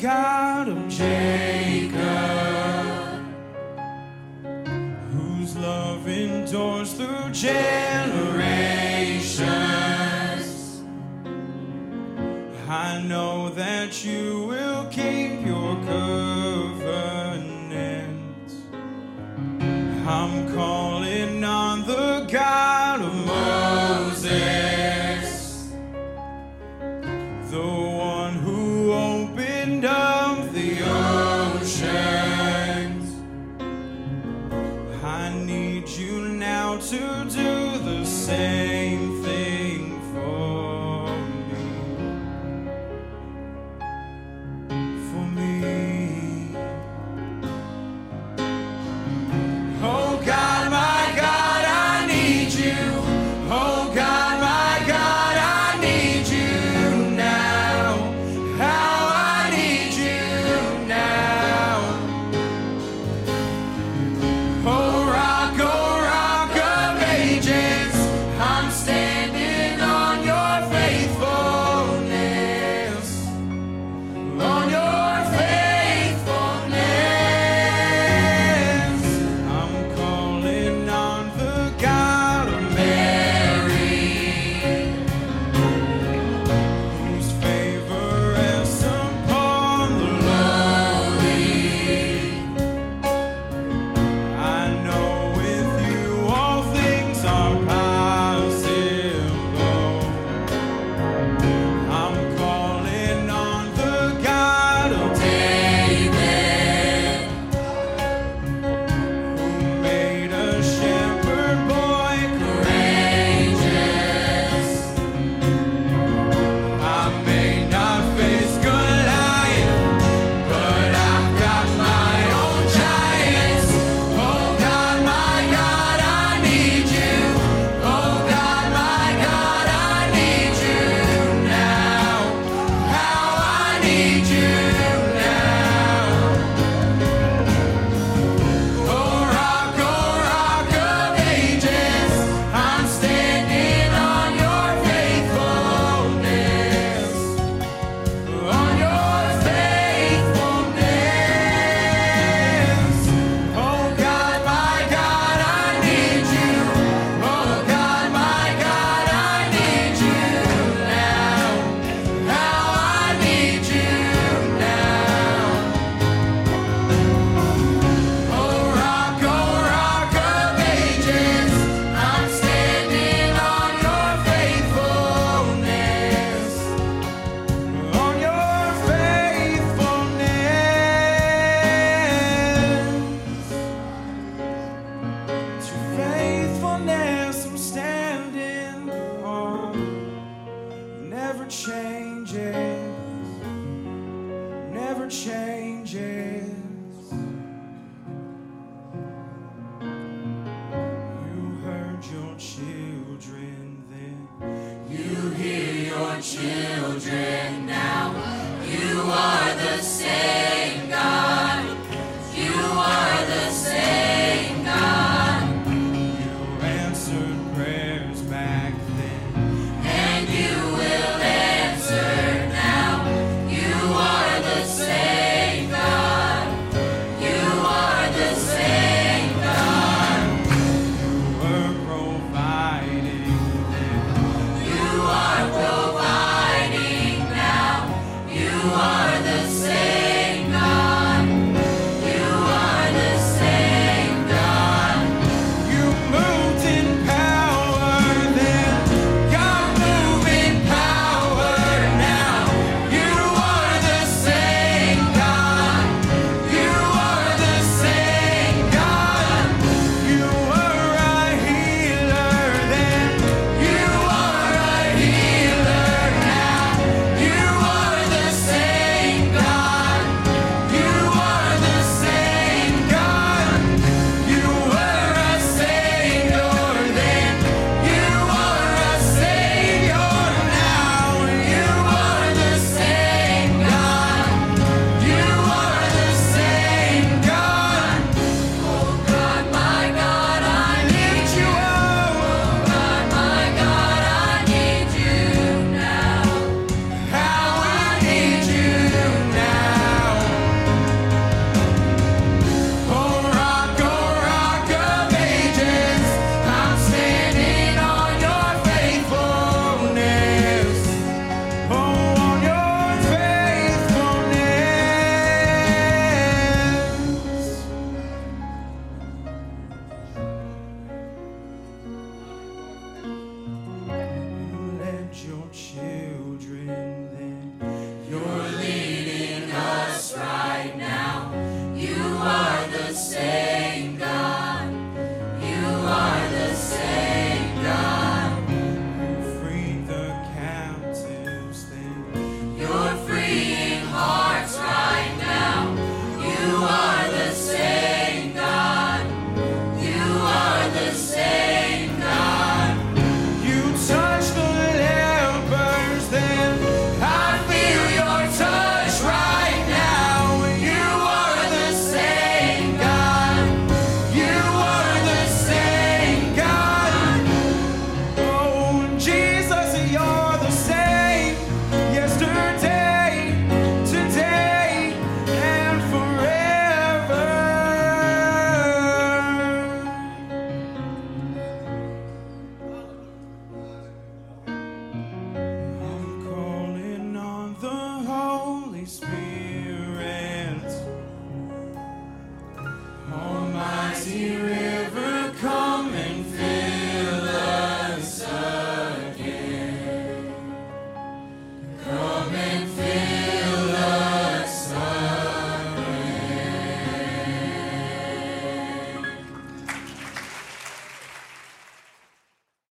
God of Jacob, whose love endures through generations. I know that you will keep your curse. need you now to do the same. you are.